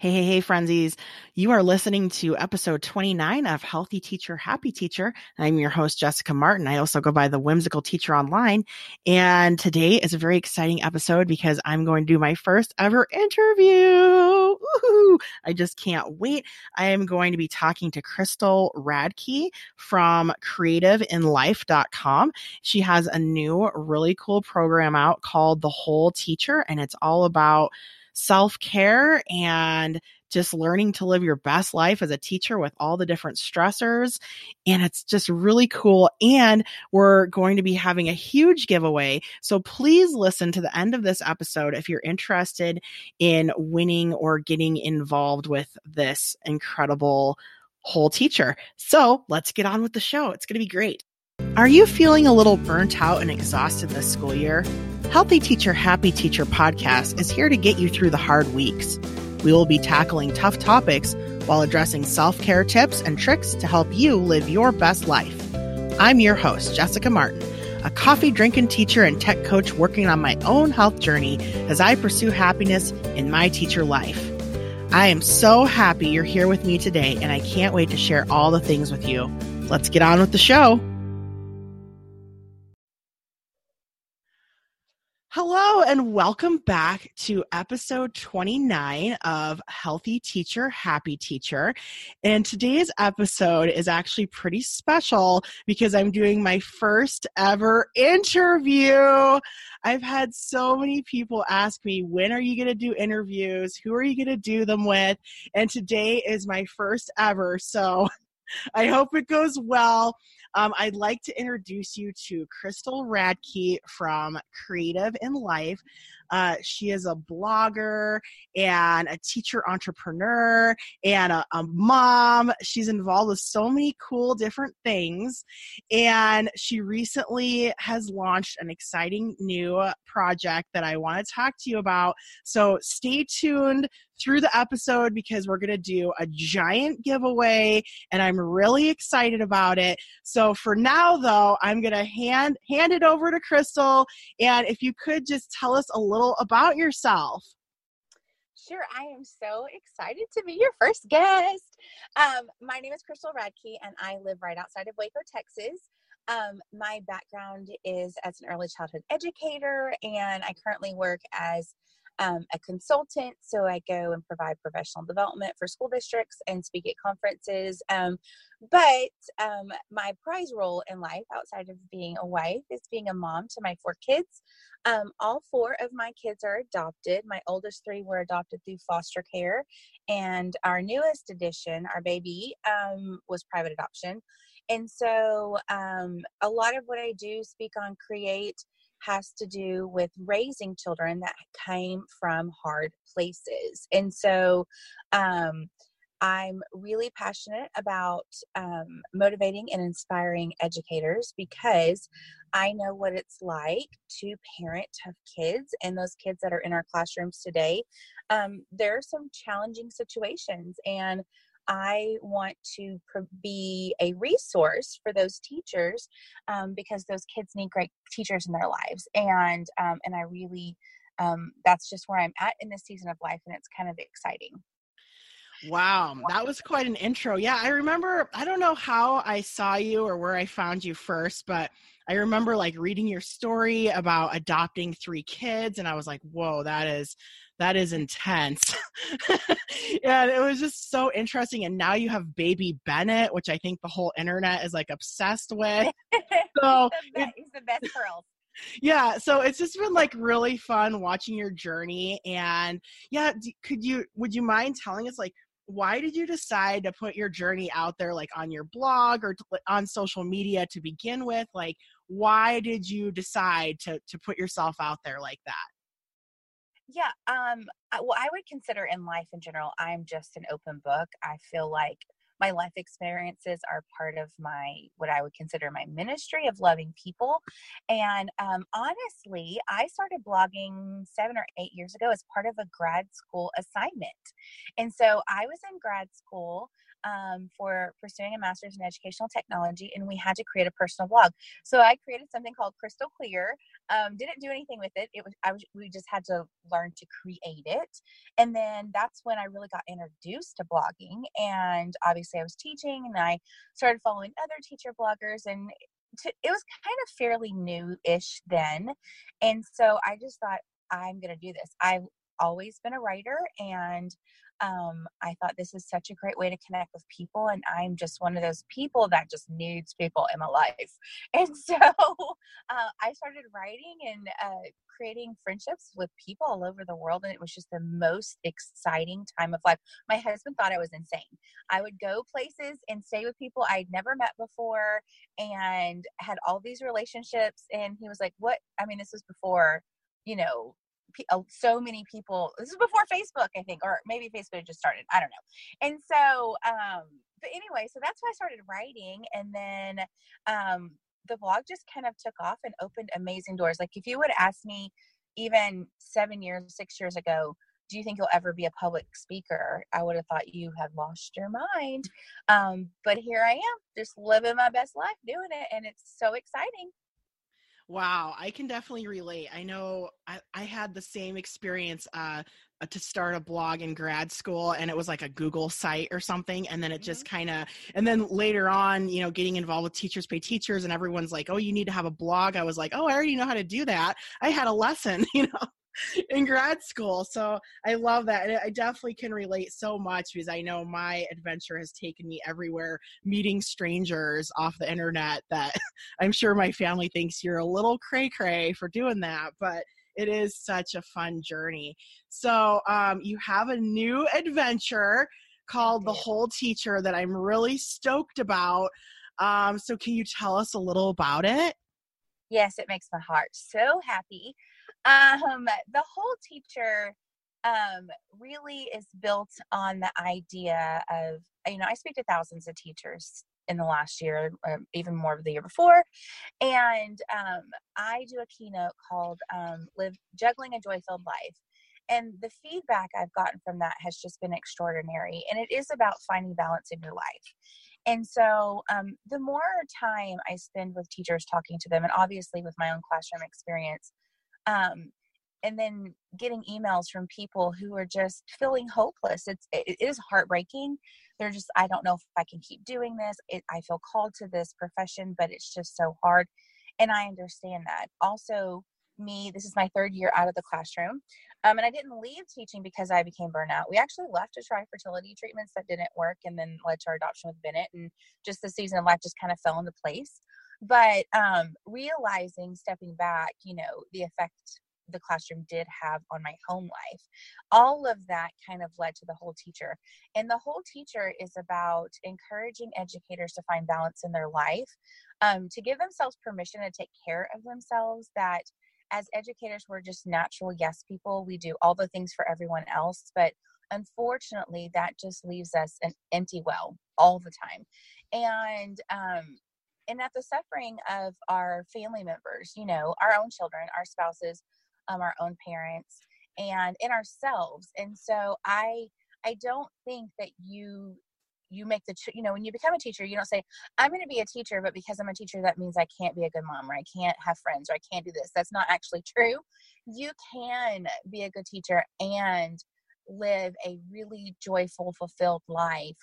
Hey, hey, hey, frenzies. You are listening to episode 29 of Healthy Teacher, Happy Teacher. I'm your host, Jessica Martin. I also go by the Whimsical Teacher Online. And today is a very exciting episode because I'm going to do my first ever interview. Woo-hoo! I just can't wait. I am going to be talking to Crystal Radke from kreativeinlife.com. She has a new, really cool program out called The Whole Teacher, and it's all about self care and just learning to live your best life as a teacher with all the different stressors. And it's just really cool. And we're going to be having a huge giveaway. So please listen to the end of this episode if you're interested in winning or getting involved with this incredible whole teacher. So let's get on with the show. It's going to be great. Are you feeling a little burnt out and exhausted this school year? Healthy Teacher, Happy Teacher podcast is here to get you through the hard weeks. We will be tackling tough topics while addressing self care tips and tricks to help you live your best life. I'm your host, Jessica Martin, a coffee drinking teacher and tech coach working on my own health journey as I pursue happiness in my teacher life. I am so happy you're here with me today, and I can't wait to share all the things with you. Let's get on with the show. Hello, and welcome back to episode 29 of Healthy Teacher, Happy Teacher. And today's episode is actually pretty special because I'm doing my first ever interview. I've had so many people ask me, when are you going to do interviews? Who are you going to do them with? And today is my first ever. So I hope it goes well. Um, I'd like to introduce you to Crystal Radke from Kreative in Life. Uh, she is a blogger and a teacher entrepreneur and a, a, mom. She's involved with so many cool different things. And she recently has launched an exciting new project that I want to talk to you about. So stay tuned through the episode because we're going to do a giant giveaway and I'm really excited about it. So for now though, I'm going to hand hand it over to Crystal and if you could just tell us a little about yourself. Sure, I am so excited to be your first guest. Um, my name is Crystal Radke, and I live right outside of Waco, Texas. Um, my background is as an early childhood educator, and I currently work as um, a consultant. So I go and provide professional development for school districts and speak at conferences. Um, but um, my prize role in life, outside of being a wife, is being a mom to my four kids. Um, all four of my kids are adopted. My oldest three were adopted through foster care. And our newest addition, our baby, um, was private adoption. And so um, a lot of what I do speak on create has to do with raising children that came from hard places. And so um, I'm really passionate about um, motivating and inspiring educators because I know what it's like to parent tough kids and those kids that are in our classrooms today. Um, there are some challenging situations, and I want to be a resource for those teachers um, because those kids need great teachers in their lives, and um, and I really um, that's just where I'm at in this season of life, and it's kind of exciting. Wow, that was quite an intro. Yeah, I remember, I don't know how I saw you or where I found you first, but I remember like reading your story about adopting three kids and I was like, "Whoa, that is that is intense." and it was just so interesting and now you have baby Bennett, which I think the whole internet is like obsessed with. So, he's, the he's the best yeah so it's just been like really fun watching your journey and yeah could you would you mind telling us like why did you decide to put your journey out there like on your blog or on social media to begin with like why did you decide to to put yourself out there like that yeah um well i would consider in life in general i'm just an open book i feel like my life experiences are part of my what I would consider my ministry of loving people. And um, honestly, I started blogging seven or eight years ago as part of a grad school assignment. And so I was in grad school. Um, for pursuing a master's in educational technology, and we had to create a personal blog. So I created something called Crystal Clear. Um, didn't do anything with it. It was I was we just had to learn to create it, and then that's when I really got introduced to blogging. And obviously, I was teaching, and I started following other teacher bloggers, and to, it was kind of fairly new-ish then, and so I just thought I'm going to do this. I've always been a writer and um, I thought this is such a great way to connect with people. And I'm just one of those people that just needs people in my life. And so uh, I started writing and uh, creating friendships with people all over the world. And it was just the most exciting time of life. My husband thought I was insane. I would go places and stay with people I'd never met before and had all these relationships. And he was like, What? I mean, this was before you know so many people this is before facebook i think or maybe facebook just started i don't know. And so um but anyway so that's why i started writing and then um the blog just kind of took off and opened amazing doors. Like if you would ask me even seven years six years ago do you think you'll ever be a public speaker? I would have thought you had lost your mind. Um, but here i am just living my best life doing it and it's so exciting Wow, I can definitely relate. I know I, I had the same experience uh, uh, to start a blog in grad school, and it was like a Google site or something. And then it just mm-hmm. kind of, and then later on, you know, getting involved with Teachers Pay Teachers, and everyone's like, oh, you need to have a blog. I was like, oh, I already know how to do that. I had a lesson, you know. in grad school. So I love that. And I definitely can relate so much because I know my adventure has taken me everywhere, meeting strangers off the internet that I'm sure my family thinks you're a little cray cray for doing that. But it is such a fun journey. So um, you have a new adventure called The Whole Teacher that I'm really stoked about. Um, so can you tell us a little about it? Yes, it makes my heart so happy. Um, the whole teacher um, really is built on the idea of, you know, I speak to thousands of teachers in the last year, or even more of the year before. And um, I do a keynote called um, Live Juggling a Joy Filled Life. And the feedback I've gotten from that has just been extraordinary. And it is about finding balance in your life. And so, um, the more time I spend with teachers talking to them, and obviously with my own classroom experience, um, and then getting emails from people who are just feeling hopeless. It's it is heartbreaking. They're just i don't know if i can keep doing this. It, i feel called to this profession but it's just so hard. And i understand that. Also me this is my third year out of the classroom um, and i didn't leave teaching because i became burnout. We actually left to try fertility treatments that didn't work and then led to our adoption with bennett and just the season of life just kind of fell into place but um, realizing stepping back you know the effect the classroom did have on my home life all of that kind of led to the whole teacher and the whole teacher is about encouraging educators to find balance in their life um, to give themselves permission to take care of themselves that as educators we're just natural yes people we do all the things for everyone else but unfortunately that just leaves us an empty well all the time and um, and at the suffering of our family members, you know, our own children, our spouses, um, our own parents, and in ourselves. And so I I don't think that you you make the you know when you become a teacher you don't say i'm going to be a teacher but because i'm a teacher that means i can't be a good mom or i can't have friends or i can't do this that's not actually true you can be a good teacher and live a really joyful fulfilled life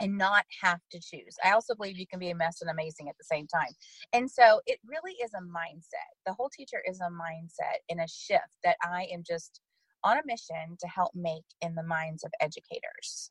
and not have to choose. I also believe you can be a mess and amazing at the same time. And so it really is a mindset. The whole teacher is a mindset and a shift that I am just on a mission to help make in the minds of educators.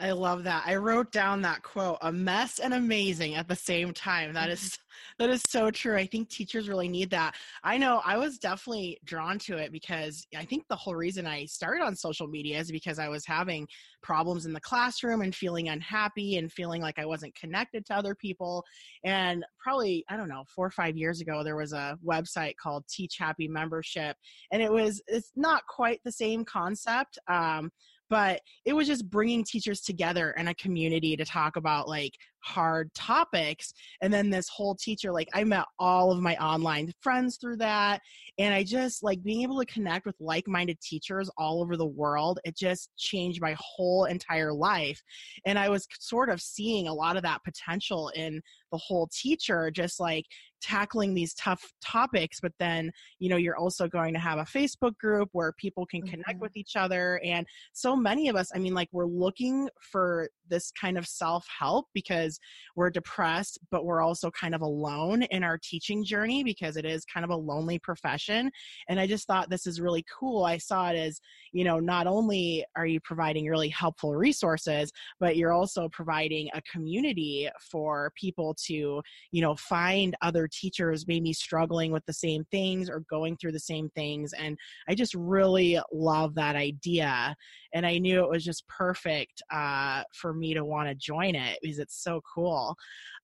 I love that. I wrote down that quote, a mess and amazing at the same time. That is mm-hmm. that is so true. I think teachers really need that. I know I was definitely drawn to it because I think the whole reason I started on social media is because I was having problems in the classroom and feeling unhappy and feeling like I wasn't connected to other people. And probably, I don't know, 4 or 5 years ago there was a website called Teach Happy Membership and it was it's not quite the same concept. Um, but it was just bringing teachers together in a community to talk about like hard topics and then this whole teacher like i met all of my online friends through that and i just like being able to connect with like-minded teachers all over the world it just changed my whole entire life and i was sort of seeing a lot of that potential in the whole teacher just like tackling these tough topics but then you know you're also going to have a facebook group where people can connect mm-hmm. with each other and so many of us i mean like we're looking for this kind of self-help because we're depressed but we're also kind of alone in our teaching journey because it is kind of a lonely profession and i just thought this is really cool. I saw it as you know not only are you providing really helpful resources but you're also providing a community for people to you know find other teachers maybe struggling with the same things or going through the same things and i just really love that idea and i knew it was just perfect uh, for me to want to join it because it's so cool.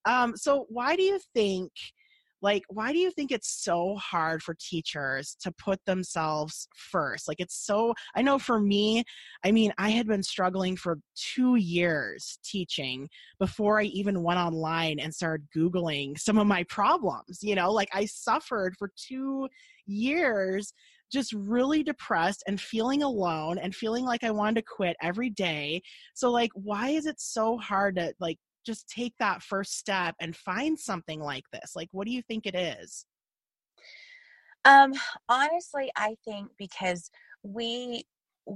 Um, so why do you think like why do you think it's so hard for teachers to put themselves first like it's so i know for me i mean i had been struggling for two years teaching before i even went online and started googling some of my problems you know like i suffered for two years just really depressed and feeling alone and feeling like I wanted to quit every day. So like why is it so hard to like just take that first step and find something like this? Like, what do you think it is? Um, honestly, I think because we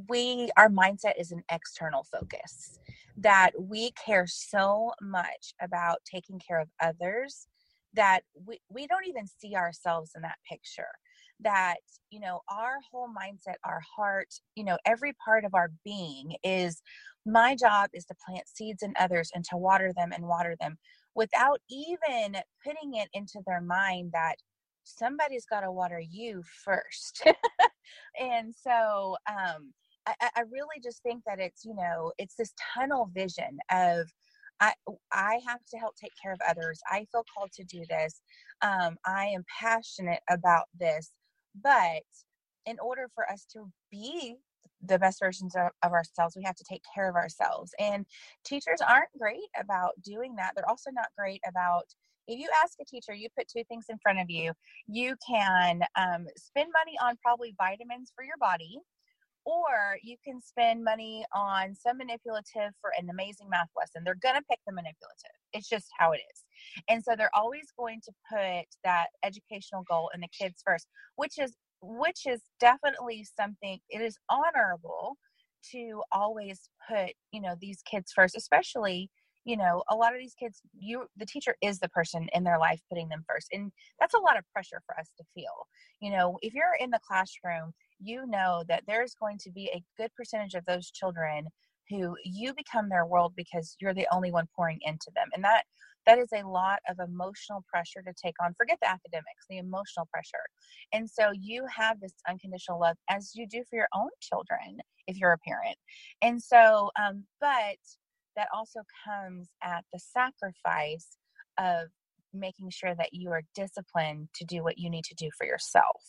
we our mindset is an external focus that we care so much about taking care of others that we, we don't even see ourselves in that picture that you know our whole mindset our heart you know every part of our being is my job is to plant seeds in others and to water them and water them without even putting it into their mind that somebody's got to water you first and so um I, I really just think that it's you know it's this tunnel vision of I I have to help take care of others. I feel called to do this. Um, I am passionate about this. But in order for us to be the best versions of, of, ourselves, we have to take care of ourselves. And teachers aren't great about doing that. They're also not great about if you ask a teacher, you put two things in front of you, you can um, spend money on probably vitamins for your body, or you can spend money on some manipulative for an amazing math lesson. They're going to pick the manipulative. It's just how it is. And so they're always going to put that educational goal in the kids first, which is which is definitely something it is honorable to always put, you know, these kids first, especially you know a lot of these kids you the teacher is the person in their life putting them first and that's a lot of pressure for us to feel. You know if you're in the classroom you know that there's going to be a good percentage of those children who you become their world because you're the only one pouring into them and that that is a lot of emotional pressure to take on forget the academics the emotional pressure. And so you have this unconditional love as you do for your own children if you're a parent. And so um, but that also comes at the sacrifice of making sure that you are disciplined to do what you need to do for yourself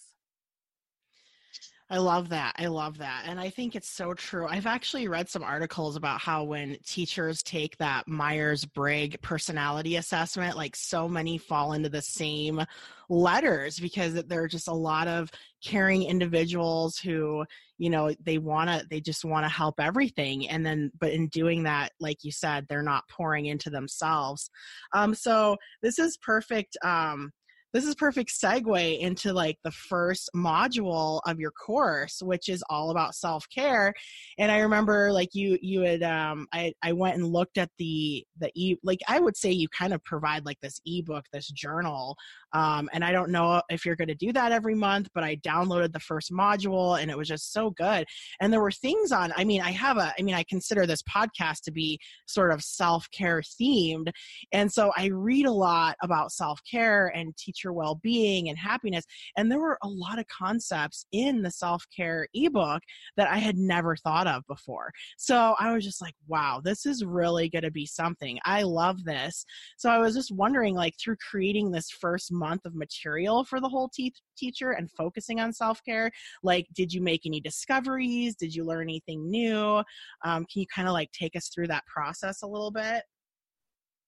I love that. I love that. And I think it's so true. I've actually read some articles about how when teachers take that Myers Briggs personality assessment, like so many fall into the same letters because there are just a lot of caring individuals who, you know, they want to, they just want to help everything. And then, but in doing that, like you said, they're not pouring into themselves. Um, so this is perfect. Um, this is perfect segue into like the first module of your course which is all about self-care. And i remember like you you had um i i went and looked at the the e like i would say you kind of provide like this ebook this journal um and i don't know if you're going to do that every month but i downloaded the first module and it was just so good. And there were things on i mean i have a i mean i consider this podcast to be sort of self-care themed. And so i read a lot about self-care and teacher future well-being and happiness and there were a lot of concepts in the self-care ebook that i had never thought of before. So i was just like wow this is really going to be something. I love this. So i was just wondering like through creating this first month of material for the whole te- teacher and focusing on self-care like did you make any discoveries? Did you learn anything new? Um, can you kind of like take us through that process a little bit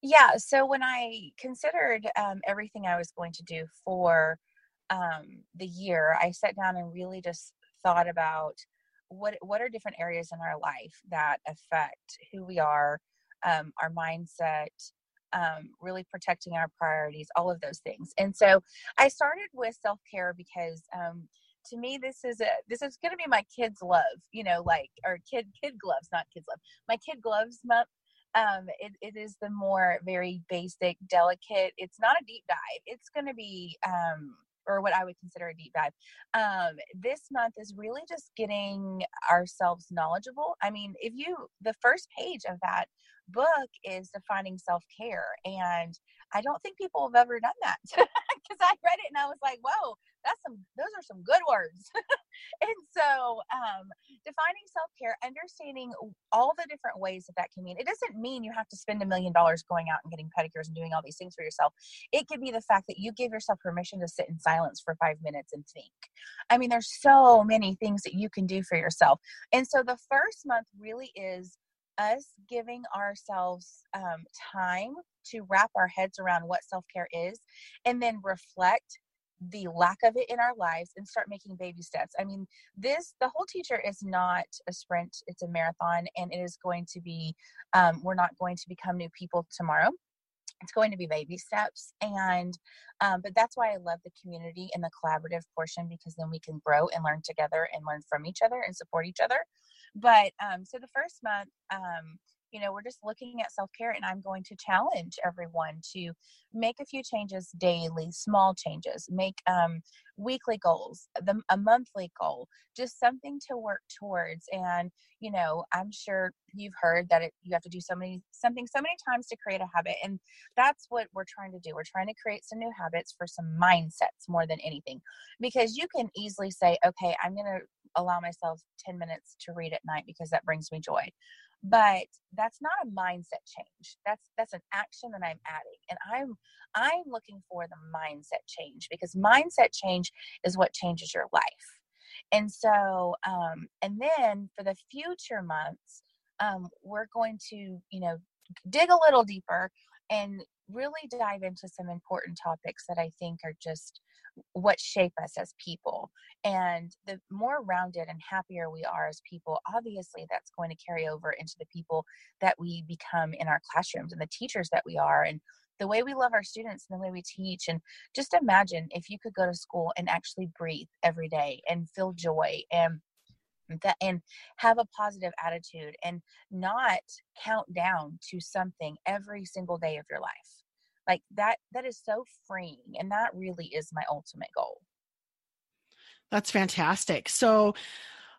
yeah so when i considered um, everything i was going to do for um, the year i sat down and really just thought about what what are different areas in our life that affect who we are um, our mindset um, really protecting our priorities all of those things. And so i started with self-care because um, to me this is a this is going to be my kids love you know like or kid kid gloves not kids love my kid gloves month um it, it is the more very basic delicate it's not a deep dive it's going to be um or what I would consider a deep dive. Um, this month is really just getting ourselves knowledgeable. I mean, if you, the first page of that book is defining self care. And I don't think people have ever done that because I read it and I was like, whoa, that's some, those are some good words. and so, um, defining self care, understanding all the different ways that that can mean. It doesn't mean you have to spend a million dollars going out and getting pedicures and doing all these things for yourself. It could be the fact that you give yourself permission to sit in silence for five minutes and think. I mean, there's so many things that you can do for yourself. And so, the first month really is us giving ourselves um, time to wrap our heads around what self care is and then reflect the lack of it in our lives and start making baby steps. I mean, this, the whole teacher is not a sprint, it's a marathon, and it is going to be, um, we're not going to become new people tomorrow. It's going to be baby steps. And, um, but that's why I love the community and the collaborative portion because then we can grow and learn together and learn from each other and support each other. But um, so the first month, um, you know, we're just looking at self care, and I'm going to challenge everyone to make a few changes daily, small changes, make um, weekly goals, the, a monthly goal, just something to work towards. And, you know, I'm sure you've heard that it, you have to do so many, something so many times to create a habit. And that's what we're trying to do. We're trying to create some new habits for some mindsets more than anything, because you can easily say, okay, I'm going to allow myself 10 minutes to read at night because that brings me joy. But that's not a mindset change. That's that's an action that i'm adding and i'm i'm looking for the mindset change because mindset change is what changes your life. And so um and then for the future months um we're going to you know dig a little deeper and really dive into some important topics that i think are just what shape us as people. And the more rounded and happier we are as people obviously that's going to carry over into the people that we become in our classrooms and the teachers that we are and the way we love our students and the way we teach. And just imagine if you could go to school and actually breathe every day and feel joy and that and have a positive attitude and not count down to something every single day of your life. Like that that is so freeing and that really is my ultimate goal. That's fantastic. So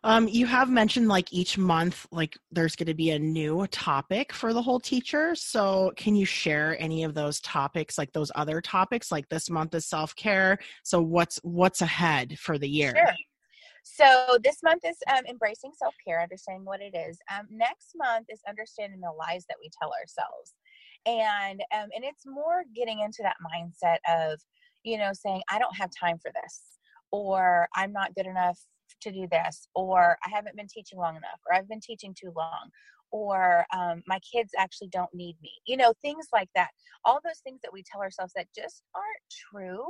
um, you have mentioned like each month like there's going to be a new topic for the whole teacher. So can you share any of those topics like those other topics like this month is self-care? So what's what's ahead for the year? Sure. So this month is um, embracing self care, understanding what it is. Um, next month is understanding the lies that we tell ourselves and um, and it's more getting into that mindset of you know saying i don't have time for this or i'm not good enough to do this or i haven't been teaching long enough or i've been teaching too long or um, my kids actually don't need me you know things like that. All those things that we tell ourselves that just aren't true.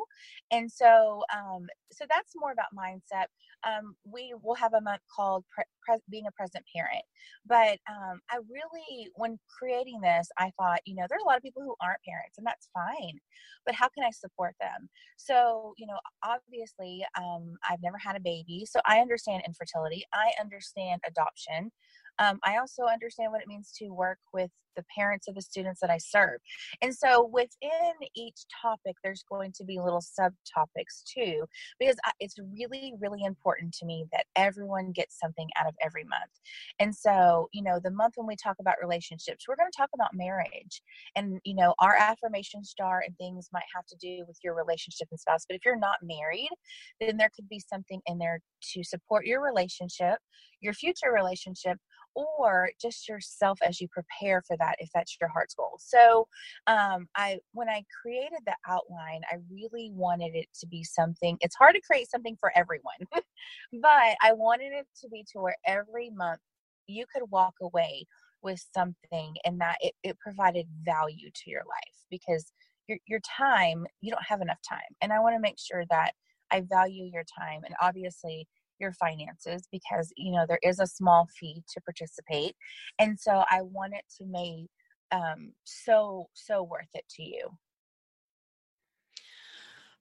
And so um, so that's more about mindset. Um, we will have a month called pre- pre- being a present parent. But um, i really when creating this i thought you know there's a lot of people who aren't parents and that's fine but how can i support them? So you know obviously um, i've never had a baby so i understand infertility. I understand adoption um, I also understand what it means to work with the parents of the students that I serve. And so within each topic, there's going to be little subtopics too, because it's really, really important to me that everyone gets something out of every month. And so, you know, the month when we talk about relationships, we're going to talk about marriage. And, you know, our affirmation star and things might have to do with your relationship and spouse. But if you're not married, then there could be something in there to support your relationship, your future relationship, or just yourself as you prepare for that if that's your heart's goal. So um, i when i created the outline i really wanted it to be something it's hard to create something for everyone but i wanted it to be to where every month you could walk away with something and that it, it provided value to your life because your, your time you don't have enough time. And i want to make sure that i value your time and obviously your finances because you know there is a small fee to participate and so i want it to make um so so worth it to you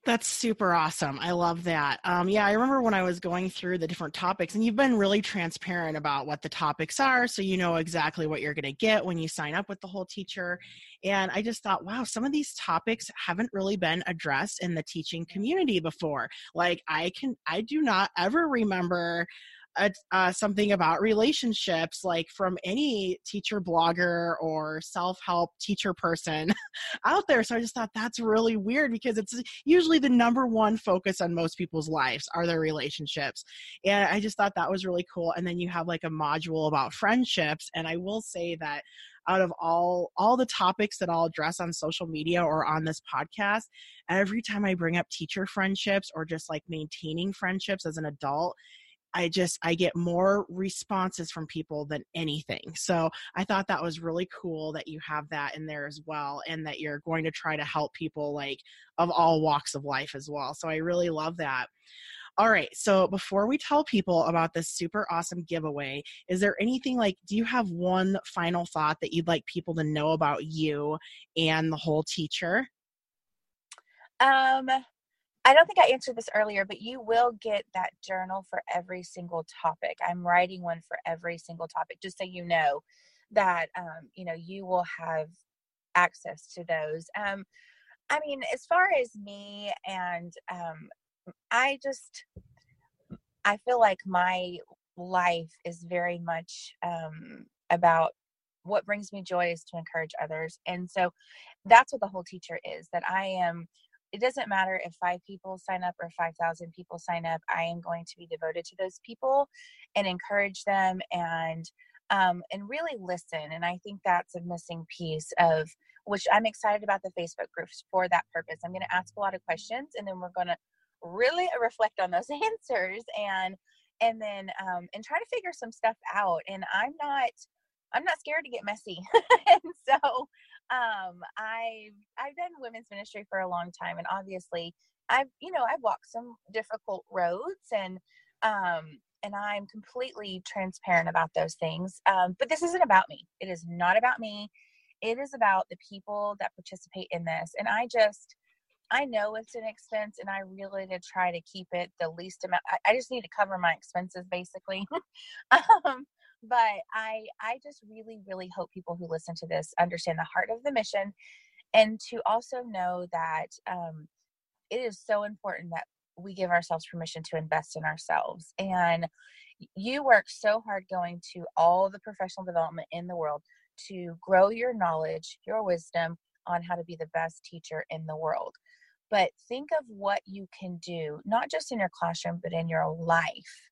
that's super awesome. I love that. Um, yeah, I remember when I was going through the different topics, and you've been really transparent about what the topics are, so you know exactly what you're going to get when you sign up with the whole teacher. And I just thought, wow, some of these topics haven't really been addressed in the teaching community before. Like, I can, I do not ever remember a, uh, something about relationships like from any teacher blogger or self-help teacher person out there. So i just thought that's really weird because it's usually the number one focus on most people's lives are their relationships. And i just thought that was really cool. And then you have like a module about friendships. And i will say that out of all all the topics that I'll address on social media or on this podcast, every time I bring up teacher friendships or just like maintaining friendships as an adult, I just I get more responses from people than anything. So I thought that was really cool that you have that in there as well and that you're going to try to help people like of all walks of life as well. So I really love that. All right. So before we tell people about this super awesome giveaway, is there anything like, do you have one final thought that you'd like people to know about you and the whole teacher? Um, I don't think I answered this earlier, but you will get that journal for every single topic. I'm writing one for every single topic, just so you know that um, you know you will have access to those. Um, I mean, as far as me and um, I just I feel like my life is very much um, about what brings me joy is to encourage others, and so that's what the whole teacher is. That I am it doesn't matter if five people sign up or 5,000 people sign up. I am going to be devoted to those people and encourage them and um, and really listen. And I think that's a missing piece of which I'm excited about the Facebook groups for that purpose. I'm going to ask a lot of questions and then we're going to really reflect on those answers and and then um, and try to figure some stuff out. And I'm not I'm not scared to get messy. and so um i've i've done women's ministry for a long time and obviously i've you know i've walked some difficult roads and um and i'm completely transparent about those things. Um but this isn't about me. It is not about me. It is about the people that participate in this and i just i know it's an expense and i really to try to keep it the least amount i, I just need to cover my expenses basically. Um but i i just really really hope people who listen to this understand the heart of the mission and to also know that um, it is so important that we give ourselves permission to invest in ourselves. And you work so hard going to all the professional development in the world to grow your knowledge your wisdom on how to be the best teacher in the world. But think of what you can do not just in your classroom but in your life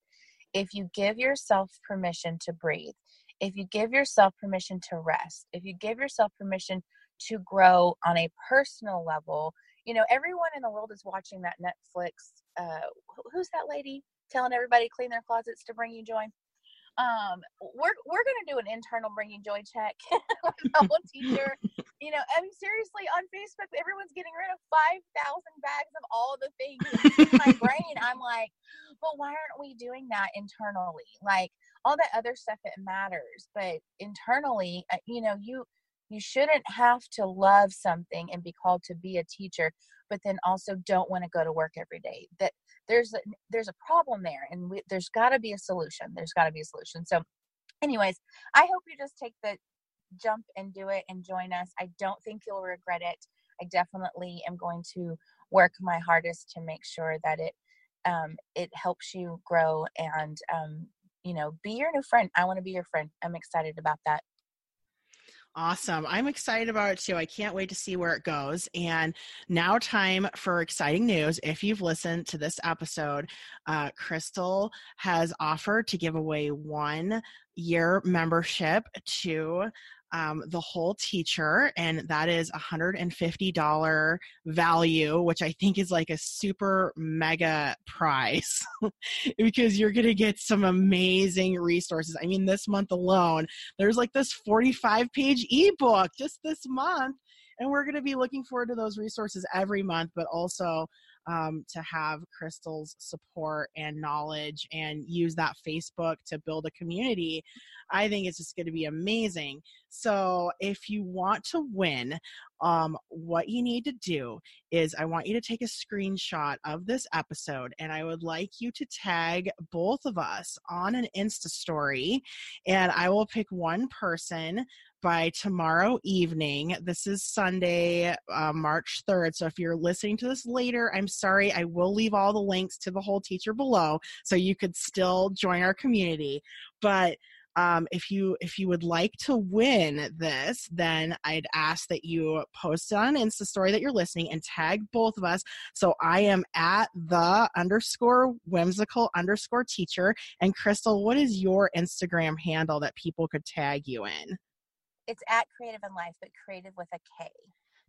if you give yourself permission to breathe, if you give yourself permission to rest, if you give yourself permission to grow on a personal level, you know, everyone in the world is watching that Netflix. Uh, who's that lady telling everybody clean their closets to bring you joy? Um we're we're gonna do an internal bringing joy check with the whole teacher. You know i mean seriously on facebook everyone's getting rid of 5000 bags of all the things in my brain. I'm like but why aren't we doing that internally? Like all that other stuff that matters but internally uh, you know you you shouldn't have to love something and be called to be a teacher but then also don't want to go to work every day. That there's a, there's a problem there and we, there's got to be a solution there's got to be a solution so anyways, I hope you just take the jump and do it and join us. I don't think you'll regret it. I definitely am going to work my hardest to make sure that it um, it helps you grow and um, you know be your new friend. I want to be your friend. I'm excited about that. Awesome. I'm excited about it too. I can't wait to see where it goes. And now, time for exciting news. If you've listened to this episode, uh, Crystal has offered to give away one year membership to um, the whole teacher, and that is a $150 value, which I think is like a super mega prize because you're going to get some amazing resources. I mean, this month alone, there's like this 45 page ebook just this month. And we're going to be looking forward to those resources every month, but also um, to have Crystal's support and knowledge and use that Facebook to build a community. I think it's just going to be amazing. So, if you want to win, um, what you need to do is I want you to take a screenshot of this episode and I would like you to tag both of us on an Insta story. And I will pick one person by tomorrow evening. This is Sunday, uh, March 3rd. So if you're listening to this later, I'm sorry. I will leave all the links to the whole teacher below so you could still join our community. But um, if you if you would like to win this then i'd ask that you post on insta story that you're listening and tag both of us so i am at the underscore whimsical underscore teacher and crystal what is your instagram handle that people could tag you in it's at kreative in life, but creative with a K.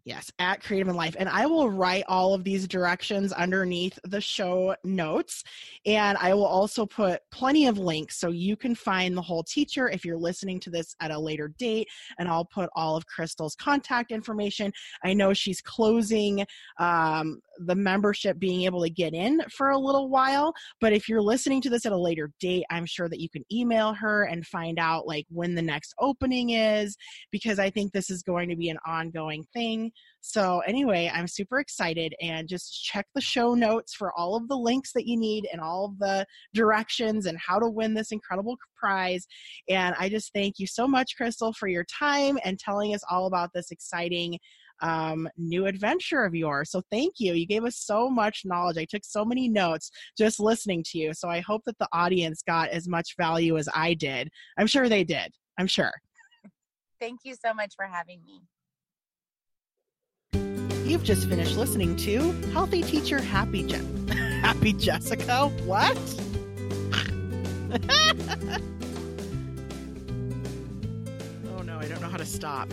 Yes, at Kreative in Life. And I will write all of these directions underneath the show notes. And I will also put plenty of links so you can find the whole teacher if you're listening to this at a later date. And I'll put all of Crystal's contact information. I know she's closing um, the membership being able to get in for a little while. But if you're listening to this at a later date, I'm sure that you can email her and find out like when the next opening is, because I think this is going to be an ongoing thing. So, anyway, I'm super excited and just check the show notes for all of the links that you need and all of the directions and how to win this incredible prize. And I just thank you so much, Crystal, for your time and telling us all about this exciting um, new adventure of yours. So thank you. You gave us so much knowledge. I took so many notes just listening to you. So I hope that the audience got as much value as I did. I'm sure they did. I'm sure. Thank you so much for having me. You've just finished listening to Healthy Teacher Happy Je- Happy Jessica. What? oh no, I don't know how to stop.